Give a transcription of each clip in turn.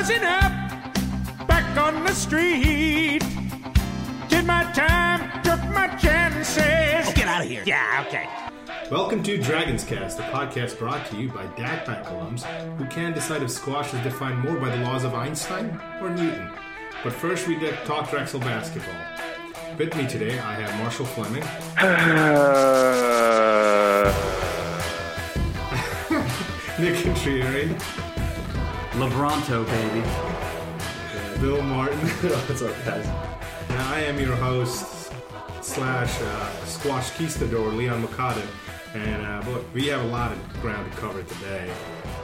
buzzing up, back on the street. Did my time, took my chances. Oh, get out of here. Yeah, okay. Welcome to Dragon's Cast, a podcast brought to you by DAC Pack alums who can decide if squash is defined more by the laws of Einstein or Newton. But first, we get talk Drexel basketball. With me today, I have Marshall Fleming, uh. Nick Contrieri, Lebronto, baby. Bill Martin, What's up, guys? and I am your host slash uh, squash conquistador, Leon McCodden. And uh, but we have a lot of ground to cover today.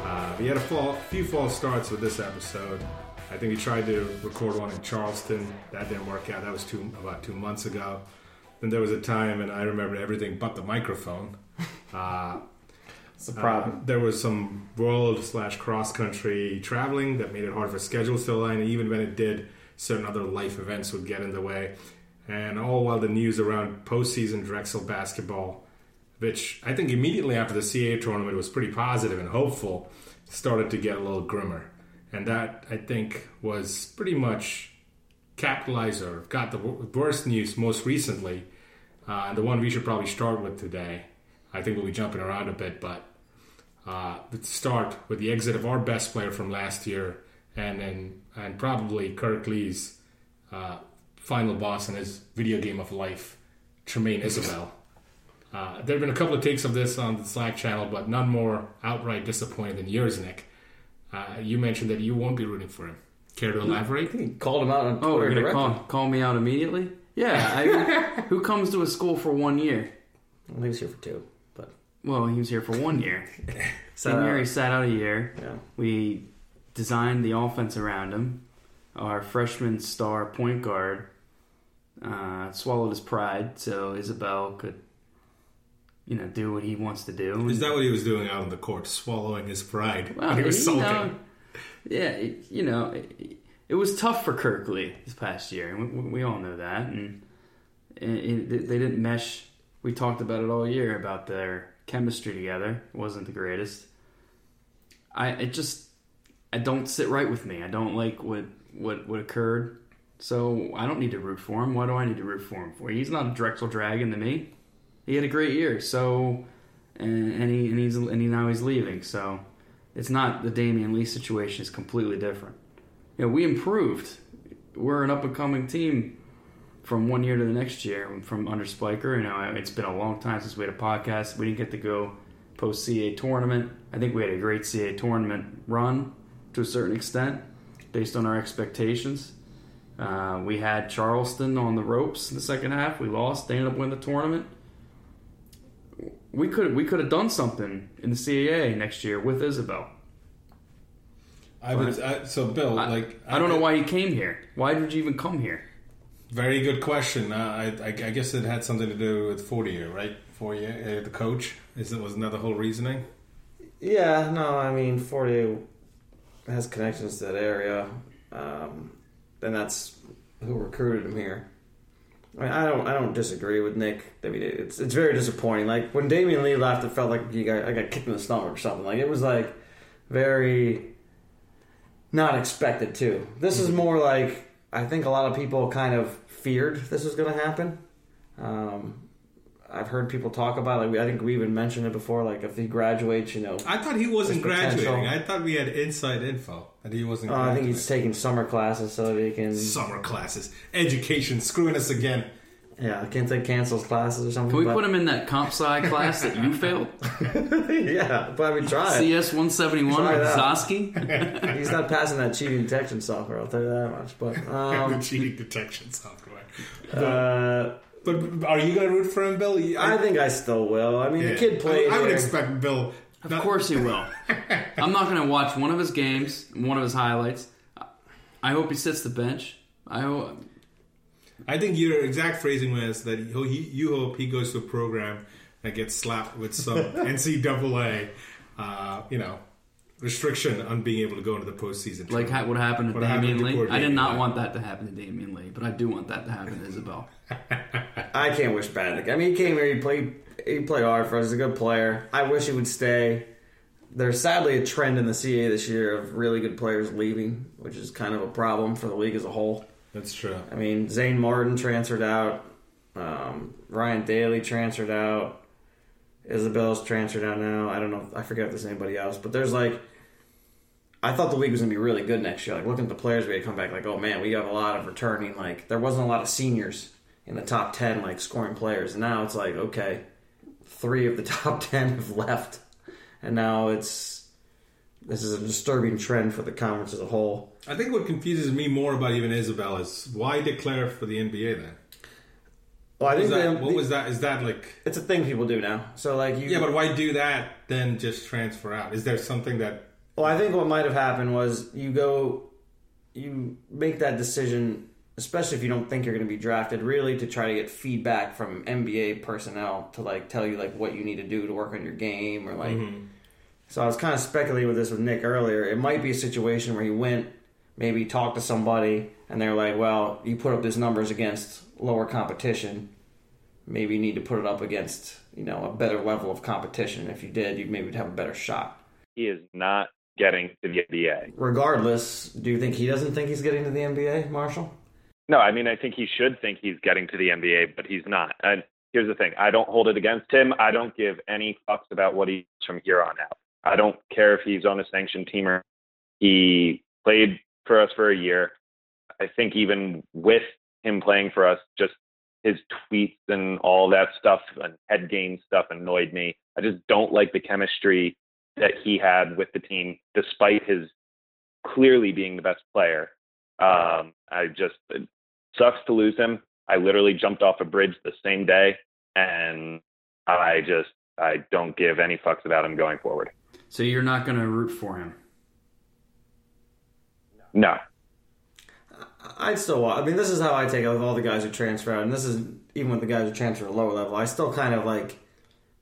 Uh, we had a fall, few false starts with this episode. I think we tried to record one in Charleston. That didn't work out. That was two about two months ago. Then there was a time, and I remember everything but the microphone. Uh, It's the uh, problem. there was some world slash cross country traveling that made it hard for schedules to align. And even when it did, certain other life events would get in the way. And all while the news around postseason Drexel basketball, which I think immediately after the CA tournament was pretty positive and hopeful, started to get a little grimmer. And that I think was pretty much capitalized or got the worst news most recently. Uh, and the one we should probably start with today. I think we'll be jumping around a bit, but uh, let's start with the exit of our best player from last year, and then and probably Kurk Lee's uh, final boss in his video game of life, Tramaine Isabell. Uh, there have been a couple of takes of this on the Slack channel, but none more outright disappointed than yours, Nick. Uh, you mentioned that you won't be rooting for him. Care to elaborate? He called him out on Oh, Twitter you're gonna call call me out immediately? Yeah. I, who comes to a school for one year? Well, he was here for two, but Well, he was here for one year. Same year, he sat out a year. yeah. We designed the offense around him. Our freshman star point guard uh, swallowed his pride so Isabell could, you know, do what he wants to do. Is that what he was doing out on the court, swallowing his pride Well, when he was you sulking? know, yeah, you know, it, it was tough for Kurk Lee this past year, and we, we all know that. And, and it, they didn't mesh. We talked about it all year about their chemistry together. Wasn't the greatest. I it just I don't sit right with me. I don't like what what what occurred. So I don't need to root for him. Why do I need to root for him for? He's not a Drexel Dragon to me. He had a great year. So and, and he and he's and he now he's leaving. So it's not the Damion Lee situation is completely different. You know, we improved. We're an up and coming team from one year to the next year from under Spiker. You know, it's been a long time since we had a podcast. We didn't get to go post CA tournament. I think we had a great CA tournament run to a certain extent based on our expectations. Uh, we had Charleston on the ropes in the second half. We lost. They ended up winning the tournament. We could we could have done something in the CAA next year with Isabell. I would. I, so, Bill, I, like, I don't know why he came here. Why did you even come here? Very good question. Uh, I, I, I guess it had something to do with Fortier, right? Fortier, uh, the coach. Is it wasn't that the whole reasoning? Yeah, no, I mean, Forty has connections to that area, um, and that's who recruited him here. I mean, I don't, I don't disagree with Nick. I mean, it's it's very disappointing. Like when Damion Lee left, it felt like you got I got kicked in the stomach or something. Like it was like very not expected too. This is more like I think a lot of people kind of feared this was going to happen. Um, I've heard people talk about like I think we even mentioned it before. Like if he graduates, you know, I thought he wasn't graduating. I thought we had inside info that he wasn't. Uh, I think he's taking summer classes so that he can. summer classes, education, screwing us again. Yeah, I can't take cancels classes or something. Can we but- put him in that comp sci class that you failed? yeah, but I mean, try it. CS one seventy one Try with it. Zosky? He's not passing that cheating detection software. I'll tell you that much. But the um, cheating detection software. uh, But are you going to root for him, Bill? I think I still will. I mean, Yeah. the kid played. I, I would here. expect Bill. Of course he will. I'm not going to watch one of his games, one of his highlights. I hope he sits the bench. I hope. I think your exact phrasing was that he, he, you hope he goes to a program that gets slapped with some NCAA, uh, you know, restriction on being able to go into the postseason. Like ha- what happened to What happened Damion to Lee. poor I did not Lee. want that to happen to Damion Lee, but I do want that to happen to Isabell. I can't wish bad. I mean, he came here. He played. He played hard for us. He's a good player. I wish he would stay. there's sadly a trend in the CA this year of really good players leaving, which is kind of a problem for the league as a whole. That's true. I mean, Zane Martin transferred out. Um, Ryan Daly transferred out. Isabell's transferred out now. I don't know. I forget if there's anybody else, but there's like. I thought the league was gonna be really good next year. Like looking at the players we had come back, like oh man, we got a lot of returning. Like there wasn't a lot of seniors in the top ten, like scoring players. And now it's like okay, three of the top ten have left, and now it's this is a disturbing trend for the conference as a whole. I think what confuses me more about even Isabell is why declare for the NBA then? Well, I think that, what was that? Is that like it's a thing people do now. So like you, yeah? But why do that then? Just transfer out? Is there something that Well, I think what might have happened was you go, you make that decision, especially if you don't think you're going to be drafted, really to try to get feedback from NBA personnel to like tell you like what you need to do to work on your game or like. Mm-hmm. So I was kind of speculating with this with Nick earlier. It might be a situation where he went, maybe talked to somebody, and they're like, "Well, you put up these numbers against lower competition. Maybe you need to put it up against you know a better level of competition. If you did, you maybe would have a better shot." He is not getting to the NBA. regardless, do you think he doesn't think he's getting to the NBA, Marshall? No, I mean, I think he should think he's getting to the NBA, but he's not. And here's the thing I don't hold it against him. I don't give any fucks about what he does from here on out. I don't care if he's on a sanctioned team or he played for us for a year. I think even with him playing for us, just his tweets and all that stuff and head game stuff annoyed me. I just don't like the chemistry that he had with the team, despite his clearly being the best player. Um, I just it sucks to lose him. I literally jumped off a bridge the same day, and I just I don't give any fucks about him going forward. So you're not going to root for him. No, I'd still watch. I mean, this is how I take it with all the guys who transfer out, and this is even with the guys who transfer at a lower level. I still kind of like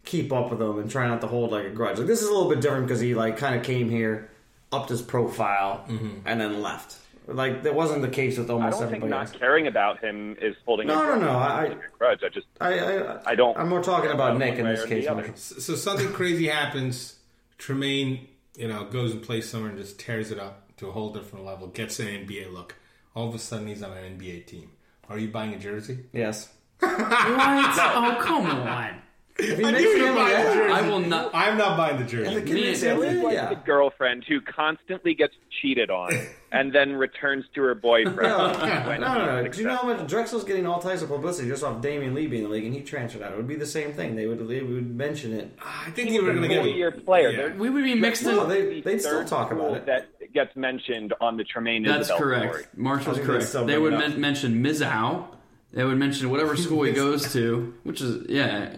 keep up with them and try not to hold like a grudge. Like this is a little bit different because he like kind of came here, upped his profile, mm-hmm. and then left. Like that wasn't the case with I almost don't think everybody not else. caring about him is holding. No, a no, grudge. no, I'm I- grudge. I just I, I, I don't- I'm more talking about Nick in this case. the other. Marshall. So something crazy happens. Tramaine, you know, goes and plays somewhere and just tears it up to a whole different level. Gets an NBA look. All of a sudden, he's on an NBA team. Are you buying a jersey? Yes. What? oh, come on. If he I makes knew the you were buying a NBA, jersey. I will not. I'm not buying the and the jersey. kid Me makes and- the like yeah. a girlfriend who constantly gets cheated on and then returns to her boyfriend. No, no, no, no. Do you know how much. Drexel's getting all types of publicity just off Damion Lee being in the league, and he transferred out? It would be the same thing. They would they would mention it. I think He you were was going a to get four-year player. Yeah. We would be mixed No, in. they they'd still talk about it. That gets mentioned on the Tramaine That's Isabell correct. story. Marshall's I think they'd correct. They would men- mention Mizzou. They would mention whatever school he goes to, which is yeah.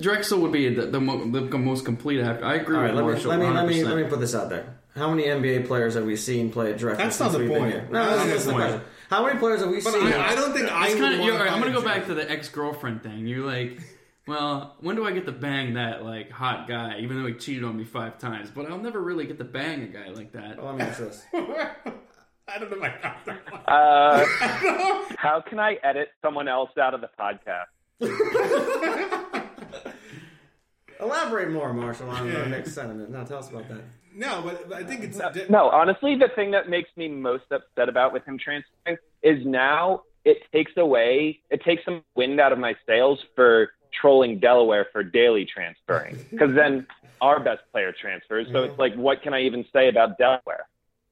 Drexel would be the, the, mo- the most complete. After I agree All right, with let me Marshall. let me let me 100%. let me put this out there. How many NBA players have we seen play at Drexel? That's not since the we've been point. here? No, That's that's, not the the point. question. How many players have we But seen? I, I don't think I It's would kind of. wanna You're right, I'm gonna go back to the ex girlfriend thing. You're like, well, when do I get to bang that like hot guy? Even though he cheated on me five times, but I'll never really get to bang a guy like that. Well, let me ask this. I don't know if I got. Uh, how can I edit someone else out of the podcast? Elaborate more, Marshall, on the next sentiment. Now tell us about that. No, but, but I think it's No, honestly, the thing that makes me most upset about with him transferring is now it takes away, it takes some wind out of my sails for trolling Delaware for Daly transferring. Because then our best player transfers. So it's like, what can I even say about Delaware?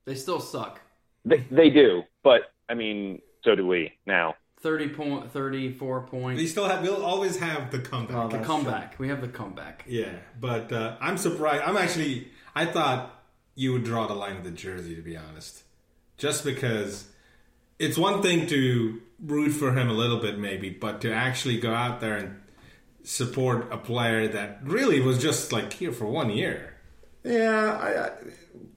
They still suck. They, they do, but I mean, so do we now. Thirty point, thirty-four We points. still have. We'll always have the comeback. Oh, The That's comeback. We have the comeback. Yeah, but uh, I'm surprised. I'm actually. I thought you would draw the line of the jersey, to be honest, just because it's one thing to root for him a little bit, maybe, but to actually go out there and support a player that really was just like here for one year. Yeah, I, I,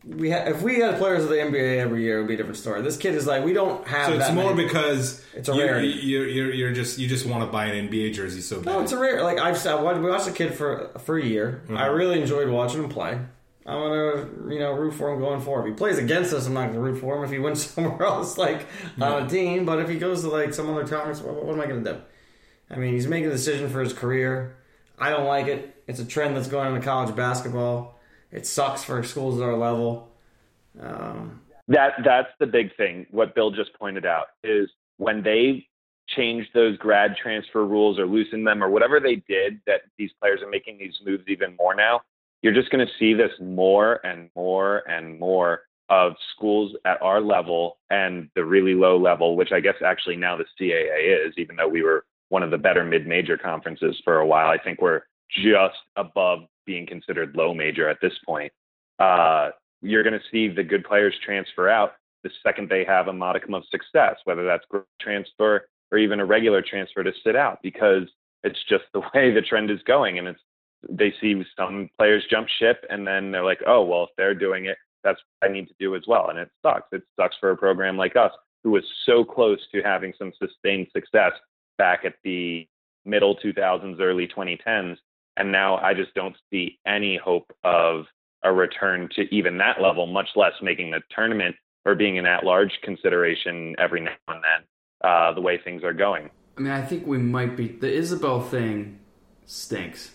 we ha- if we had players of the NBA every year, it would be a different story. This kid is like, we don't have. So it's more many. because It's a you're, rarity. you're, you're, you're just you just want to buy an NBA jersey so bad. No, it's a rare. Like I've said, we watched the kid for for a year. Mm-hmm. I really enjoyed watching him play. I'm gonna, you know, root for him going forward. If he plays against us, I'm not gonna root for him. If he wins somewhere else, like on a team, but if he goes to like some other conference, what, what am I gonna do? I mean, he's making a decision for his career. I don't like it. It's a trend that's going on in college basketball. It sucks for schools at our level. Um, That that's the big thing. What Bill just pointed out is when they changed those grad transfer rules or loosened them or whatever they did that these players are making these moves even more now. You're just going to see this more and more and more of schools at our level and the really low level, which I guess actually now the CAA is, even though we were one of the better mid-major conferences for a while. I think we're just above being considered low major at this point. Uh, you're going to see the good players transfer out the second they have a modicum of success, whether that's transfer or even a regular transfer to sit out, because it's just the way the trend is going. And it's they see some players jump ship, and then they're like, oh well, if they're doing it, that's what I need to do as well. And it sucks. It sucks for a program like us who was so close to having some sustained success back at the middle 2000s, early 2010s. And now I just don't see any hope of a return to even that level, much less making the tournament or being an at large consideration every now and then, uh, the way things are going. I mean, I think we might be. The Isabell thing stinks.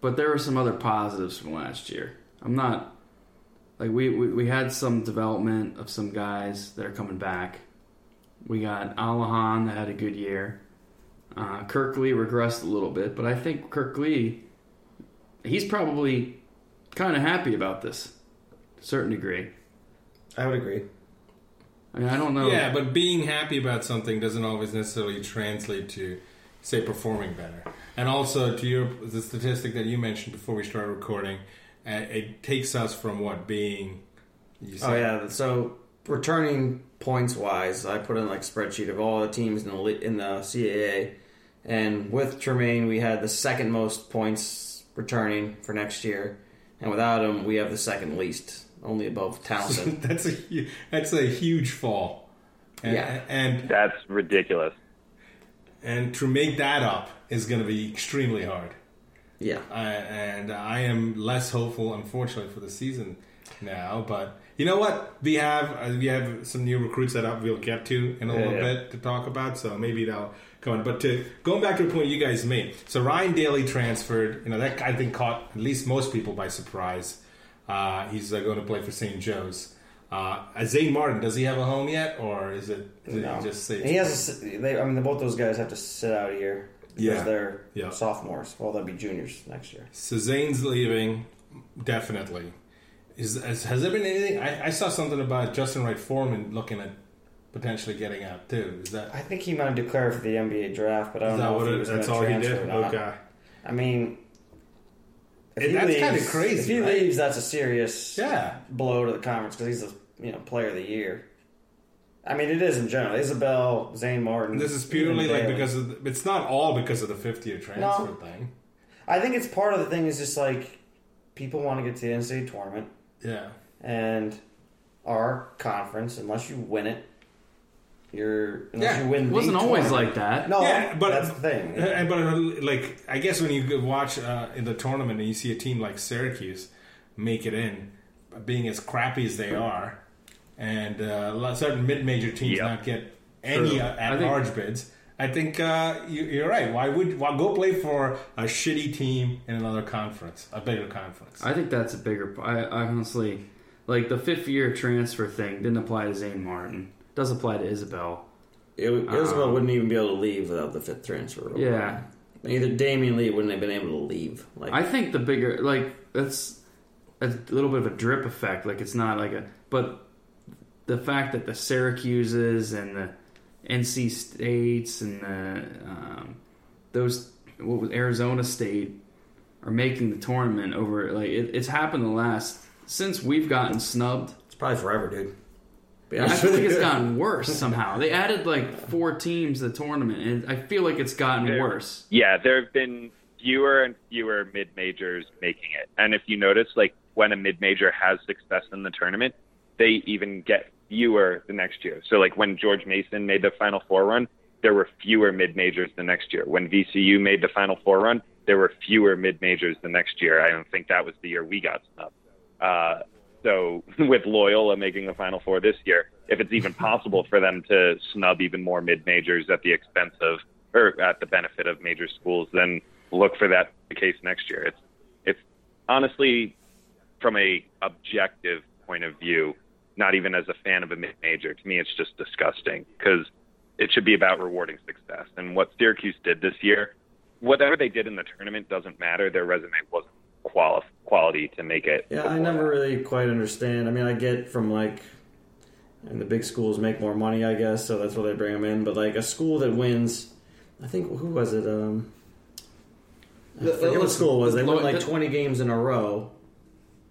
But there were some other positives from last year. I'm not. Like, we, we, we had some development of some guys that are coming back. We got Alihan that had a good year. Uh, Kurk Lee regressed a little bit, but I think Kurk Lee, he's probably kind of happy about this, to a certain degree. I would agree. I mean, I don't know. Yeah, but being happy about something doesn't always necessarily translate to, say, performing better. And also, to your the statistic that you mentioned before we started recording, uh, it takes us from what being. You Oh yeah. So returning points wise, I put in like a spreadsheet of all the teams in the li- in the CAA, and with Tramaine, we had the second most points returning for next year, and without him, we have the second least, only above Towson. that's a hu- that's a huge fall. And, Yeah. and That's ridiculous. and to make that up is going to be extremely hard. yeah. I, and I am less hopeful, unfortunately, for the season now. But you know what? We have uh, we have some new recruits that up we'll get to in a Yeah, little yeah. bit to talk about. So maybe that'll come on. But to going back to the point you guys made, so Ryan Daly transferred. You know that I think caught at least most people by surprise. Uh, he's uh, going to play for St. Joe's. Uh, Zane Martin, does he have a home yet, or is it, is No. it just say he has. A, they, I mean, both those guys have to sit out a year because Yeah. they're Yeah. sophomores. Well, they'll be juniors next year. So Zane's leaving, definitely. Is has, has there been anything? I, I saw something about Justin Wright Foreman looking at potentially getting out too. Is that I think he might declare for the NBA draft, but I don't know if he it, was that's all he did? Okay, I mean, if And he that's kinda crazy, If he right? leaves, that's a serious yeah. blow to the conference because he's the you know player of the year. I mean, it is in general. Isabell, Zane Martin. This is purely like because of the, it's not all because of the fifth year transfer No. thing. I think it's part of the thing is just like people want to get to the NCAA tournament Yeah, and our conference, unless you win it, you're unless Yeah, you win. It wasn't always like that. No, yeah, but that's the thing. Uh, But uh, like, I guess when you watch uh, in the tournament and you see a team like Syracuse make it in, being as crappy as they are, and uh, certain mid-major teams Yep. not get any uh, I think- at-large bids. I think uh, you, you're right. Why would why go play for a shitty team in another conference, a bigger conference? I think that's a bigger. I, I honestly like the fifth year transfer thing didn't apply to Zane Martin. Does apply to Isabell. It, Isabell Um, wouldn't even be able to leave without the fifth transfer. rule. Yeah, Either Damion Lee wouldn't have been able to leave. Like I think the bigger like that's a little bit of a drip effect. Like it's not like a but the fact that the Syracuse's and the NC States and the um, those what was Arizona State are making the tournament over like it, it's happened the last since we've gotten snubbed. it's probably forever, dude. Be I honest feel like it's gotten worse somehow. They added like four teams to the tournament, and I feel like it's gotten There- worse. Yeah, there have been fewer and fewer mid majors making it. And if you notice, like when a mid major has success in the tournament, they even get fewer the next year. So like when George Mason made the Final Four run, there were fewer mid majors the next year. When VCU made the Final Four run, there were fewer mid majors the next year. I don't think that was the year we got snubbed. Uh, so with Loyola making the Final Four this year, if it's even possible for them to snub even more mid majors at the expense of or at the benefit of major schools, then look for that case next year. It's it's honestly from a objective point of view, not even as a fan of a mid major. To me, it's just disgusting because it should be about rewarding success. And what Syracuse did this year, whatever they did in the tournament doesn't matter. Their resume wasn't quali- quality to make it. Yeah, I never really quite understand. I mean, I get from like, and the big schools make more money, I guess, so that's why they bring them in. But like a school that wins, I think who was it? Um, I The- forget it what school it was. They won like the- twenty games in a row,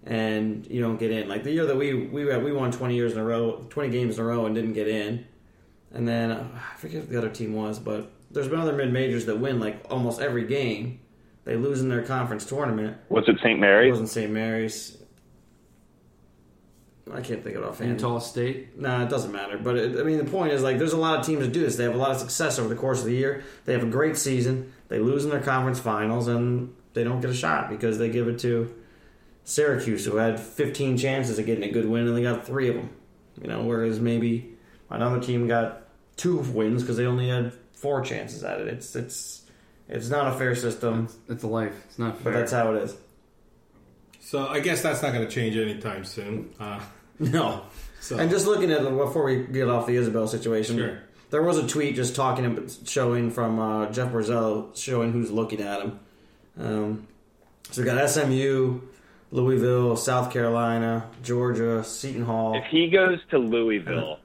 and you don't get in. Like the year that we we we won twenty years in a row, twenty games in a row, and didn't get in. And then uh, I forget what the other team was, but there's been other mid majors that win like almost every game. They lose in their conference tournament. Was it St. Mary's? It Mary's? wasn't St. Mary's. I can't think of it offhand. Utah State. Nah, it doesn't matter. But it, I mean, the point is like, there's a lot of teams that do this. They have a lot of success over the course of the year. They have a great season. They lose in their conference finals, and they don't get a shot because they give it to Syracuse, who had 15 chances of getting a good win, and they got three of them. You know, whereas maybe another team got two wins because they only had four chances at it. It's it's it's not a fair system, It's, it's a life. It's not fair. but that's how it is. So I guess that's not going to change anytime soon. Uh, No. so And just looking at it before we get off the Isabell situation, Sure. there was a tweet just talking, showing from uh, Jeff Borzello, showing who's looking at him. Um, so we got SMU, Louisville, South Carolina, Georgia, Seton Hall. If he goes to Louisville,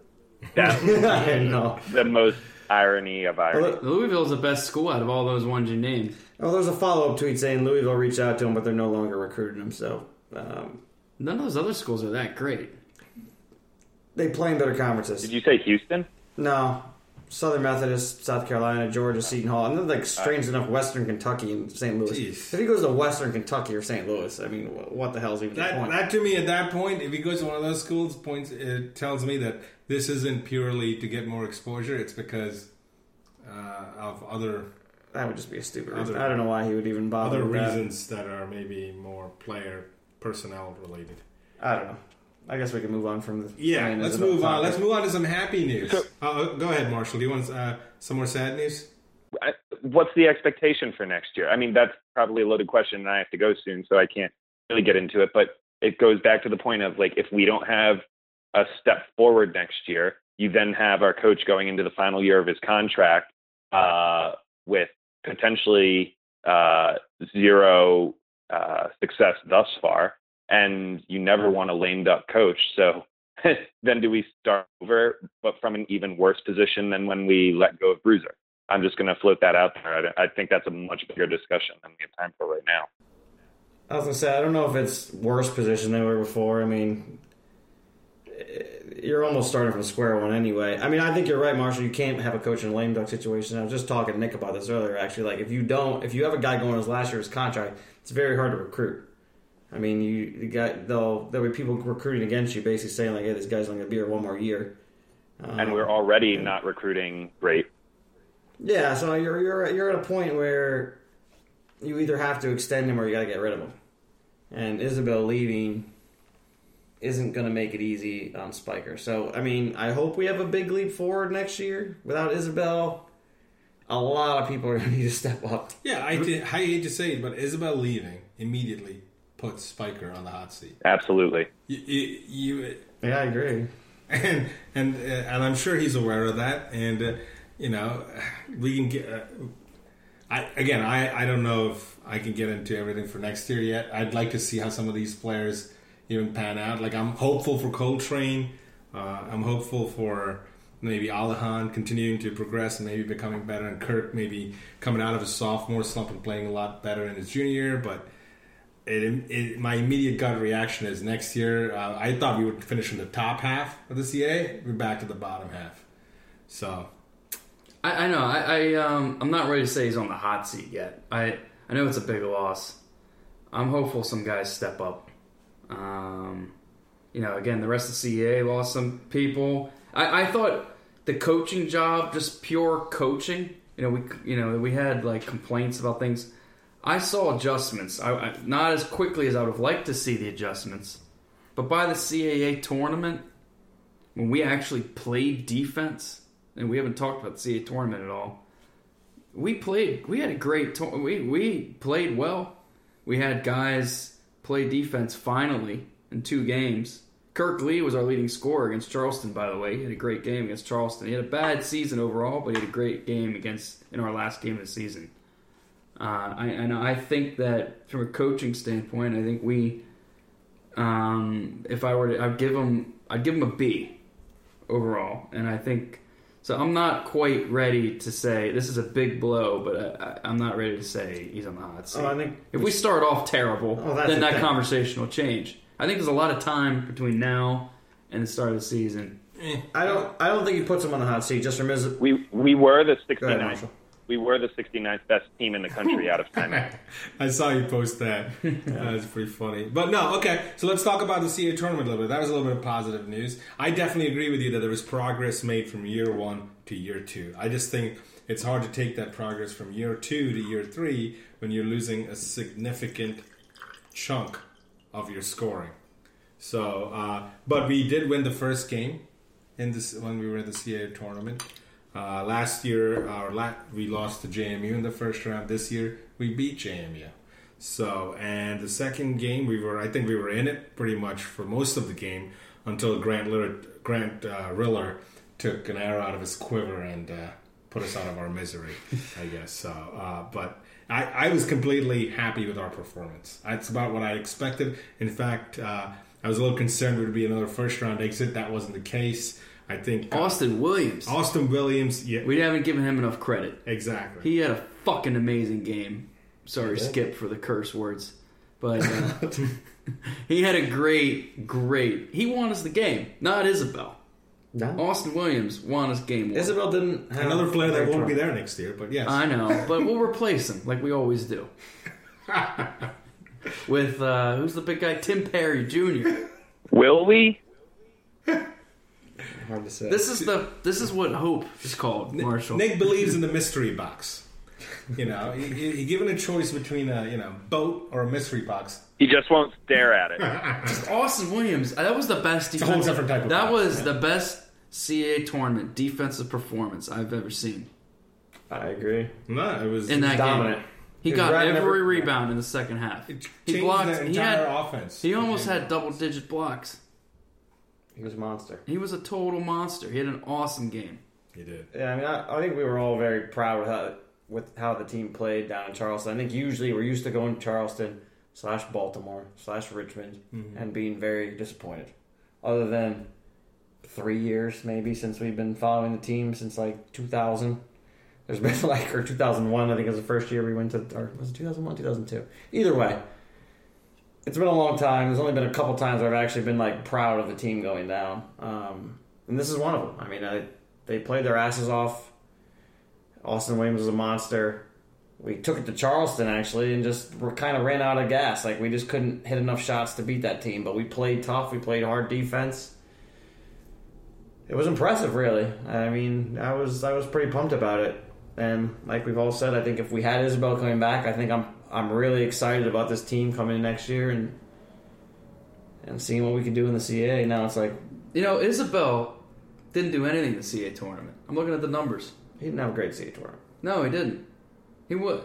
that's I know. the most irony of irony. Louisville's the best school out of all those ones you named. Oh, there's a follow up tweet saying Louisville reached out to him, but they're no longer recruiting him. So um, None of those other schools are that great. they play in better conferences. Did you say Houston? No. Southern Methodist, South Carolina, Georgia, Seton Hall, and then like strange enough, Western Kentucky and St. Louis. Jeez. If he goes to Western Kentucky or St. Louis, I mean, what the hell's even the that, point? that to me at that point, if he goes to one of those schools, points it tells me that this isn't purely to get more exposure. It's because uh, of other That would just be a stupid reason. Other- I don't know why he would even bother other with that. reasons that are maybe more player personnel related. I don't know. I guess we can move on from the. Yeah, let's Isabell move on. topic. Let's move on to some happy news. So- uh, go ahead, Marshall. Do you want uh, some more sad news? I- What's the expectation for next year? I mean, that's probably a loaded question, and I have to go soon, so I can't really get into it. But it goes back to the point of like, if we don't have a step forward next year, you then have our coach going into the final year of his contract uh, with potentially uh, zero uh, success thus far, and you never want a lame duck coach. So then do we start over, but from an even worse position than when we let go of Bruiser? I'm just going to float that out there. I, I think that's a much bigger discussion than we have time for right now. I was gonna say I don't know if it's worse position than we were before. I mean, eh, you're almost starting from square one anyway. I mean, I think you're right, Marshall. You can't have a coach in a lame duck situation. I was just talking to Nick about this earlier. Actually, like if you don't, if you have a guy going his last year's contract, it's very hard to recruit. I mean, you the guy they'll there'll be people recruiting against you, basically saying like, "Hey, this guy's only gonna be here one more year." Um, And we're already not recruiting great. Yeah, so you're you're you're at a point where you either have to extend him or you got to get rid of him. And Isabell leaving isn't going to make it easy on Spiker. So I mean, I hope we have a big leap forward next year. Without Isabell, a lot of people are going to need to step up. Yeah, I, did, I hate to say it, but Isabell leaving immediately puts Spiker on the hot seat. Absolutely. You, you, you Yeah, I agree. and and uh, and I'm sure he's aware of that. And uh, you know, we can get. Uh, I again, I I don't know if I can get into everything for next year yet. I'd like to see how some of these players even pan out. Like I'm hopeful for Coltrane. Uh, I'm hopeful for maybe Alihan continuing to progress and maybe becoming better, and Kurk maybe coming out of his sophomore slump and playing a lot better in his junior year. But it, it, my immediate gut reaction is next year. Uh, I thought we would finish in the top half of the CA. We're back to the bottom half. So I, I know. I, I um, I'm not ready to say he's on the hot seat yet. I I know it's a big loss. I'm hopeful some guys step up. Um, you know, again, the rest of the CEA lost some people. I, I thought the coaching job, just pure coaching. You know, we you know we had like complaints about things. I saw adjustments. I, I, not as quickly as I would have liked to see the adjustments, but by the CAA tournament, when we actually played defense, and we haven't talked about the CAA tournament at all. We played. We had a great. To- we we played well. We had guys play defense finally in two games. Kurk Lee was our leading scorer against Charleston, by the way. He had a great game against Charleston. He had a bad season overall, but he had a great game against in our last game of the season. Uh, I, and I think that from a coaching standpoint, I think we, um, if I were to, I'd give him, I'd give him a B overall, and I think so. I'm not quite ready to say this is a big blow, but I, I, I'm not ready to say he's on the hot seat. Oh, I think if we start off terrible, Oh, then that thing. conversation will change. I think there's a lot of time between now and the start of the season. I don't. I don't think he puts him on the hot seat just from his. We we were the Go ahead, Marshall. We were the 69th best team in the country out of timeout. I saw you post that. That was pretty funny. But no, okay. So let's talk about the CA tournament a little bit. That was a little bit of positive news. I definitely agree with you that there was progress made from year one to year two. I just think it's hard to take that progress from year two to year three when you're losing a significant chunk of your scoring. So, uh, but we did win the first game in this when we were in the CA tournament. Uh, last year, our la- we lost to JMU in the first round. This year, we beat JMU. So, and the second game, we were I think we were in it pretty much for most of the game until Grant Liller, Grant uh, Riller took an arrow out of his quiver and uh, put us out of our misery. I guess so. Uh, but I, I was completely happy with our performance. That's about what I expected. In fact, uh, I was a little concerned it would be another first round exit. That wasn't the case. I think uh, Austin Williams, Austin Williams, yeah, we haven't given him enough credit. exactly. He had a fucking amazing game. Sorry, Skip, for the curse words, but uh, he had a great, great. He won us the game, not Isabell. No. Austin Williams won us game one. Isabell didn't have Another player that won't be there next year, but yes. I know, but we'll replace him like we always do. With uh, who's the big guy? Tim Perry Jr. Will we? Hard to say. This is the this is what hope is called, Marshall. Nick believes in the mystery box. You know, he, he, he given a choice between a you know boat or a mystery box. He just won't stare at it. Austin Williams, uh, that was the best It's a whole different type of that ball, was yeah. the best CAA tournament defensive performance I've ever seen I agree. No, it was in that Dominant. game. He He got every every- rebound in the second half. It He blocked. the He entire had. offense. He almost had double digit blocks. He was a monster. He was a total monster. He had an awesome game. He did. Yeah, I mean, I, I think we were all very proud with how, with how the team played down in Charleston. I think usually we're used to going to Charleston slash Baltimore slash Richmond mm-hmm. and being very disappointed. Other than three years maybe since we've been following the team since like 2000. There's been like or 2001 I think was the first year we went to or was it 2001 2002. Either way, it's been a long time. There's only been a couple times where I've actually been like proud of the team going down, um, and this is one of them. I mean, I, they played their asses off. Austin Williams was a monster. We took it to Charleston actually, and just kind of ran out of gas. Like we just couldn't hit enough shots to beat that team. But we played tough. We played hard defense. It was impressive, really. I mean, I was I was pretty pumped about it. And like we've all said, I think if we had Isabell coming back, I think I'm I'm really excited about this team coming in next year and and seeing what we can do in the CA. Now it's like You know, Isabell didn't do anything in the CA tournament. I'm looking at the numbers. he didn't have a great CA tournament. No, he didn't. He would.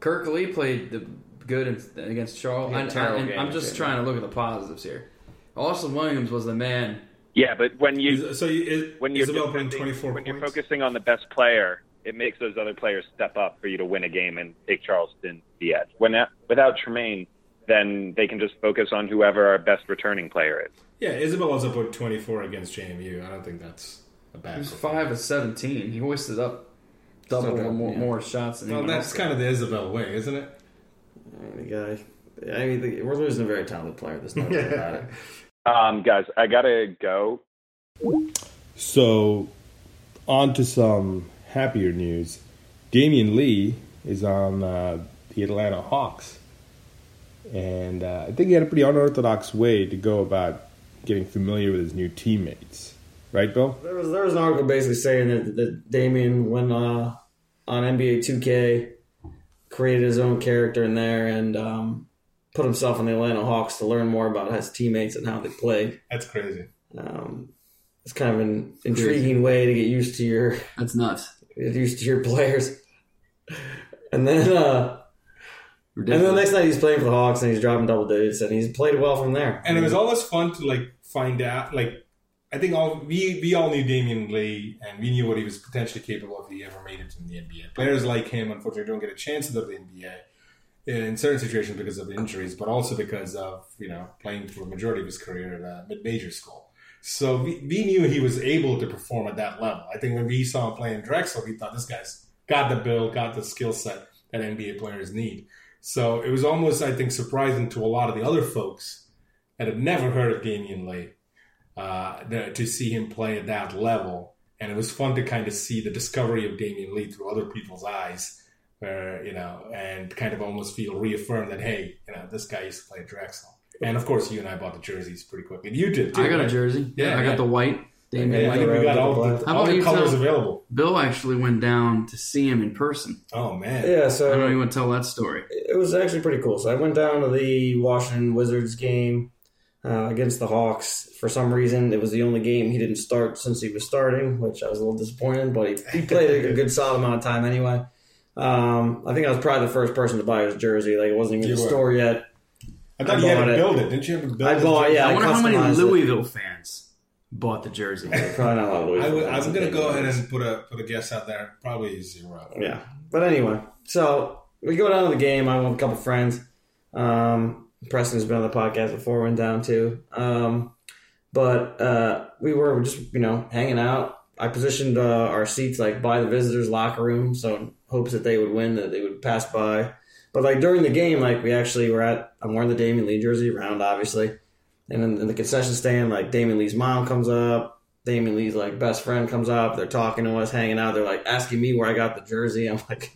Kurk Lee played the good in- against Charles. He I, terrible I, am games, just yeah. trying to look at the positives here. Austin Williams was the man. Yeah, but when you Is- So you, is, when you're Isabell putting defending- 24 when you're focusing on the best player, it makes those other players step up for you to win a game and take Charleston to the edge. When that, without Tramaine, then they can just focus on whoever our best returning player is. Yeah, Isabell also put 24 against JMU. I don't think that's a bad. He was five of seventeen. He hoisted up double Still or more, yeah. more shots than Well, that's kind of the Isabell way, isn't it? I mean, the guy. I mean, the, we're losing a very talented player. There's no doubt about it. Um, guys, I gotta go. So, on to some happier news. Damion Lee is on uh, the Atlanta Hawks. And uh, I think he had a pretty unorthodox way to go about getting familiar with his new teammates. Right, Bill? There was there was an article basically saying that, that Damion went uh, on NBA 2K, created his own character in there, and um, put himself in the Atlanta Hawks to learn more about his teammates and how they play. That's crazy. Um, it's kind of an intriguing way to get used to your That's nuts. Used to your players. And then uh, And then the next night he's playing for the Hawks and he's dropping double digits and he's played well from there. And it was always fun to like find out. Like, I think all we we all knew Damion Lee, and we knew what he was potentially capable of if he ever made it in the NBA. Players like him, unfortunately, don't get a chance to go to the NBA in certain situations because of injuries, but also because of you know playing for a majority of his career at a mid-major school. So we, knew he was able to perform at that level. I think when we saw him playing Drexel, we thought this guy's got the build, got the skill set that NBA players need. So it was almost, I think, surprising to a lot of the other folks that had never heard of Damion Lee uh, to see him play at that level. And it was fun to kind of see the discovery of Damion Lee through other people's eyes, where, you know, and kind of almost feel reaffirmed that, hey, you know, this guy used to play Drexel. And of course, you and I bought the jerseys pretty quick. And you did too. I got a jersey. Yeah, I yeah. got the white. Damion Yeah, I think we got all the, How about all the colors tell- available. Bill actually went down to see him in person. Oh, man. Yeah, so I don't even want to tell that story. it was actually pretty cool. So I went down to the Washington Wizards game uh, against the Hawks. For some reason, it was the only game he didn't start since he was starting, which I was a little disappointed. But he, he played a good solid amount of time anyway. Um, I think I was probably the first person to buy his jersey. Like it wasn't even in You the were. store yet. I thought I you had to it. build it. Didn't you have to build I it? bought- yeah, I I wonder how many customized it. Louisville fans bought the jersey. Probably not a lot of Louisville I would, fans I'm going to go it ahead and put a put a guess out there. Probably zero. Yeah. But anyway, so we go down to the game. I went with a couple friends. Um, Preston's been on the podcast before, went down too. Um, but uh, we were just, you know, hanging out. I positioned uh, our seats like by the visitors' locker room, so in hopes that they would win, that they would pass by. But like during the game, like we actually were at, I'm wearing the Damion Lee jersey around, obviously. And in, in the concession stand, like Damion Lee's mom comes up, Damion Lee's like best friend comes up. They're talking to us, hanging out. They're like asking me where I got the jersey. I'm like,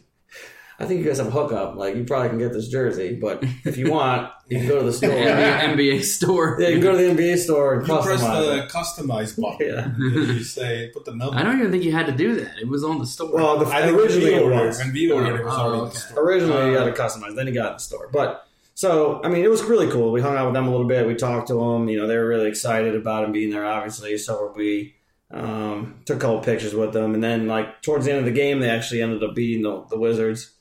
I think you guys have a hookup. Like you probably can get this jersey, but if you want, you can go to the store. yeah, NBA store. Yeah, you can go to the NBA store and You press customize the it. customize button. Yeah. You say put the number. I don't even think you had to do that. It was on the store. Well, the, I think originally when it we ordered, was. when we ordered, it was Oh, already in okay. the store. Originally, you Uh, got to customize. Then you got it in the store. But so, I mean, it was really cool. We hung out with them a little bit. We talked to them. You know, they were really excited about him being there. Obviously, so were we. Um, took a couple pictures with them, and then like towards the end of the game, they actually ended up beating the, the Wizards.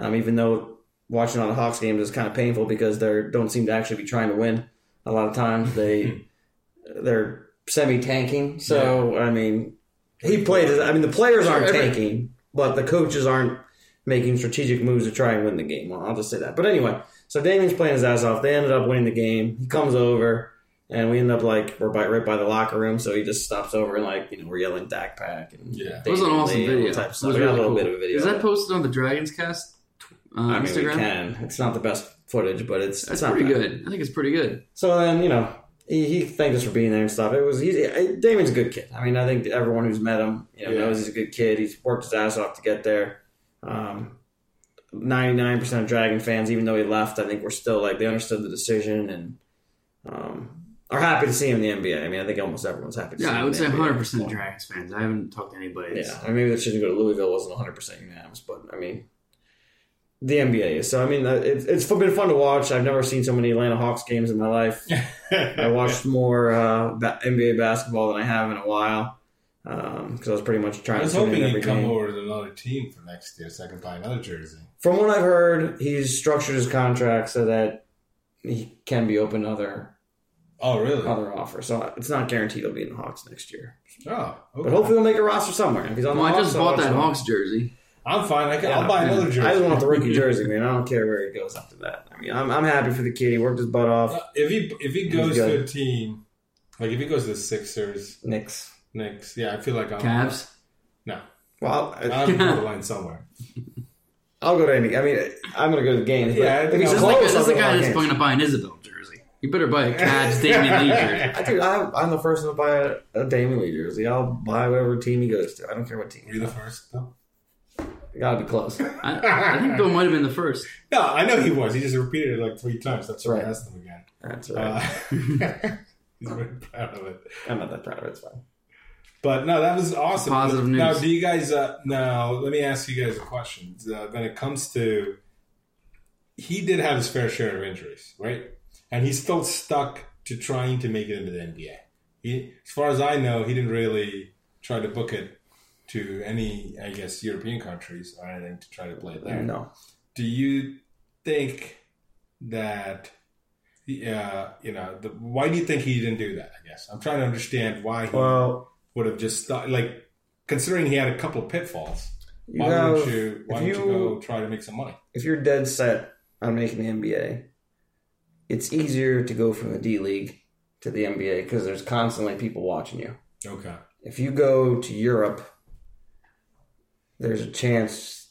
Um, even though watching on the Hawks games is kind of painful because they don't seem to actually be trying to win. A lot of times they they're semi tanking. So I mean, he played. I mean, the players aren't Sure. tanking, but the coaches aren't making strategic moves to try and win the game. Well, I'll just say that. But anyway, so Damion's playing his ass off. They ended up winning the game. He comes over, and we end up like we're by, right by the locker room. So he just stops over and like you know we're yelling DAC Pack and Yeah. it was an awesome Lee and all video. Type of It was We got really a little cool. bit of a video. Is that posted on the Dragons Cast uh, I mean, Instagram? we can. It's not the best footage, but it's That's it's pretty bad. good. I think it's pretty good. So then, you know, he, he thanked us for being there and stuff. It was he's Damion's a good kid. I mean, I think everyone who's met him, you know, Yeah. knows he's a good kid. He's worked his ass off to get there. Um, Ninety nine percent of Dragon fans, even though he left, I think we're still like they understood the decision and um, are happy to see him in the NBA. I mean, I think almost everyone's happy. to see Yeah, I would say NBA at 100 this percent point. Dragons fans. I haven't talked to anybody. Yeah, I mean, maybe that shouldn't go to Louisville wasn't 100 percent unanimous, but I mean, the NBA is. So I mean, uh, it's it's been fun to watch. I've never seen so many Atlanta Hawks games in my life. I watched more uh, NBA basketball than I have in a while because I was pretty much I trying was to tune in hoping every he'd come game. over to another team for next year so I can buy another jersey. From what I've heard, he's structured his contract so that he can be open to other Oh, really? other offers. So it's not guaranteed he'll be in the Hawks next year. Oh, okay. But hopefully he'll make a roster somewhere. If he's on Well, the I Hawks, just I'll bought watch that him. Hawks jersey. I'm fine. I can, Yeah, I'll buy yeah. another jersey. I just want the rookie jersey, man. I don't care where he goes after that. I mean, I'm, I'm happy for the kid. He worked his butt off. Uh, If he if he goes to a team, like if he goes to the Sixers, Knicks. Knicks, yeah, I feel like I'm Cavs. No, Well, I I, have to draw the line somewhere. I'll go to any. I mean, I'm going to go to the games. but Yeah, I think he's I'll- This like, this is the guy that's going to buy an Isabell jersey. You better buy a Cavs Damion Lee jersey. I, dude, I, I'm the first one to buy a, a Damion Lee jersey. I'll buy whatever team he goes to. I don't care what team. Were you the first? No. Got to be close. I, I think Bill might have been the first. No, I know he was. He just repeated it like three times. That's why Right. I asked him again. That's right. Uh, he's very proud of it. I'm not that proud of it. It's fine. But no, that was awesome. Positive news. Now, do you guys? Uh, now, let me ask you guys a question. Uh, when it comes to, he did have his fair share of injuries, right? And he's still stuck to trying to make it into the NBA. He, as far as I know, he didn't really try to book it to any, I guess, European countries or anything to try to play there. No. Do you think that? Yeah, you know, the, why do you think he didn't do that? I guess I'm trying to understand why he Well, would have just sto- like considering he had a couple of pitfalls. you Why have, wouldn't you? Why don't you you- go try to make some money? if you're dead set on making the NBA, it's easier to go from the D League to the NBA because there's constantly people watching you. Okay. If you go to Europe, there's a chance.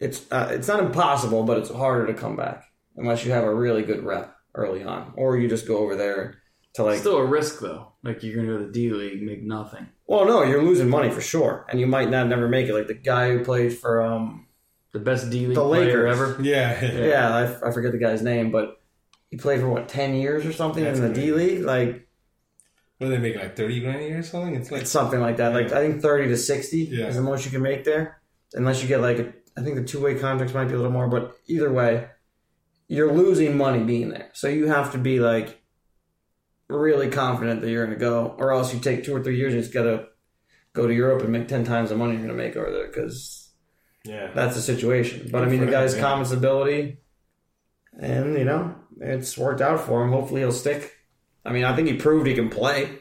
It's uh, it's not impossible, but it's harder to come back unless you have a really good rep early on, or you just go over there to like. Still a risk though. Like you're gonna go to the D League, make nothing. Well, no, you're losing money for sure, and you might not never make it. Like the guy who played for um, The best D League The player Lakers. ever. Yeah. yeah, I, I forget the guy's name, but he played for what ten years or something That's in the D League, like What are they make like thirty grand a year or something? It's like it's something like that. Like I think thirty to sixty Yeah. is the most you can make there, unless you get like a, I think the two way contracts might be a little more, but either way, you're losing money being there. So you have to be like really confident that you're going to go, or else you take two or three years and you just got to go to Europe and make ten times the money you're going to make over there because yeah. that's the situation. But I mean, the him, guy's yeah. confidence ability, and you know, it's worked out for him. Hopefully, he'll stick. I mean, I think he proved he can play.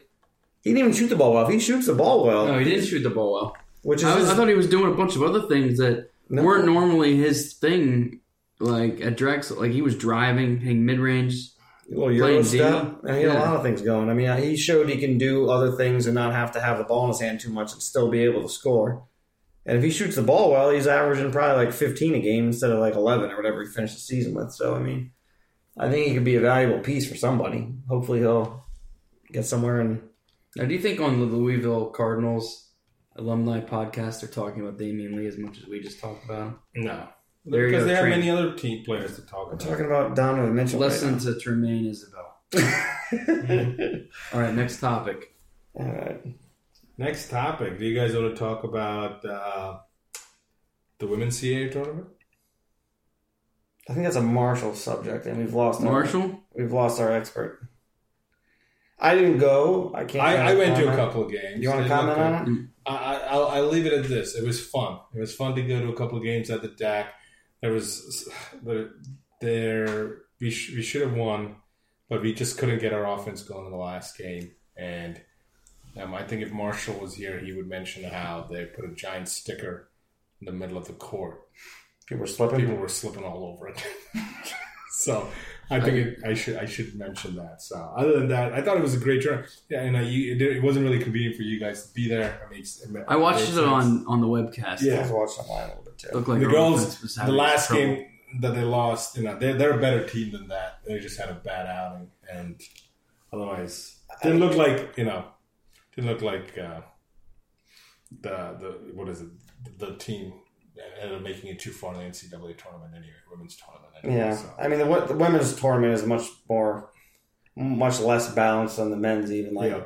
He didn't even shoot the ball well. If he shoots the ball well, No, he didn't shoot the ball well. Which is I, his- I thought he was doing a bunch of other things that No. weren't normally his thing. Like at Drexel, like he was driving, hitting mid range. little Euro playing step, and he had a lot of things going. I mean, he showed he can do other things and not have to have the ball in his hand too much and still be able to score. And if he shoots the ball well, he's averaging probably like 15 a game instead of like 11 or whatever he finished the season with. So, I mean, I think he could be a valuable piece for somebody. Hopefully, he'll get somewhere and Now, do you think on the Louisville Cardinals alumni podcast they're talking about Damion Lee as much as we just talked about him? No. There because go, they have many other team players to talk we're about. talking about Donovan Mitchell. Listen right to Tramaine Isabell. now. All right, next topic. All right. Next topic. Do you guys want to talk about uh, the women's CAA tournament? I think that's a Marshall subject, and we've lost our, Marshall, we've lost our expert. I didn't go. I can't. I, I went to a couple of games. You want to comment on it? I, I'll, I'll leave it at this. It was fun. It was fun to go to a couple of games at the DAC. There was there, there we sh- we should have won, but we just couldn't get our offense going in the last game. And um, I think if Marshall was here, he would mention how they put a giant sticker in the middle of the court. People were slipping. People were slipping all over it. so I think it, I should I should mention that. So other than that, I thought it was a great tournament. Yeah, and you, it, it wasn't really convenient for you guys to be there. I mean, it's- it I watched makes it on on the webcast. Yeah. I watched watching online a little bit too. looked like the our girls. The last trouble. game that they lost, you know, they're, they're a better team than that. They just had a bad outing, and otherwise, didn't look like you know, didn't look like uh, the the what is it the team that ended up making it too far in the NCAA tournament anyway, women's tournament. Anyway, Yeah, so. I mean the, the women's tournament is much more, much less balanced than the men's. Even like, Yeah.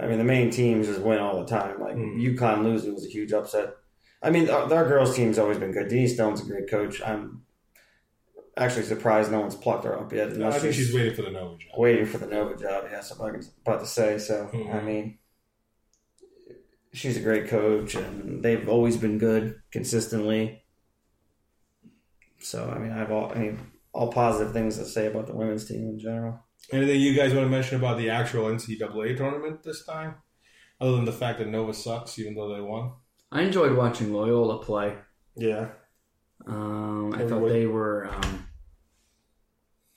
I mean the main teams just win all the time. Like Mm. UConn losing was a huge upset. I mean our, our girls' team's always been good. Denise Stone's a great coach. I'm actually surprised no one's plucked her up yet. I think she's waiting for the Nova job. waiting for the Nova job. Yeah, what I was about to say. So Mhm. I mean, she's a great coach, and they've always been good consistently. So I mean, I've all I mean all positive things to say about the women's team in general. Anything you guys want to mention about the actual NCAA tournament this time, other than the fact that Nova sucks, even though they won? I enjoyed watching Loyola play. Yeah, Um, I thought they were um,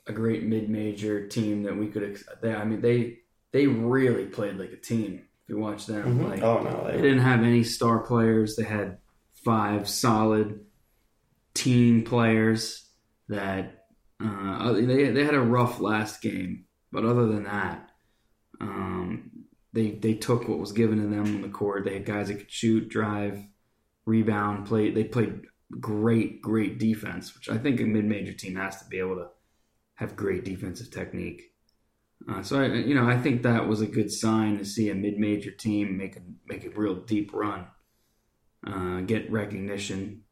a great mid-major team that we could. Ex- they, I mean, they they really played like a team. If you watch them, Mhm. like Oh no, they they, didn't have any star players. They had five solid team players that uh, they they had a rough last game, but other than that, um, they they took what was given to them on the court. They had guys that could shoot, drive, rebound, play. They played great, great defense, which I think a mid-major team has to be able to have great defensive technique. Uh, so I, you know, I think that was a good sign to see a mid-major team make a make a real deep run, uh, get recognition.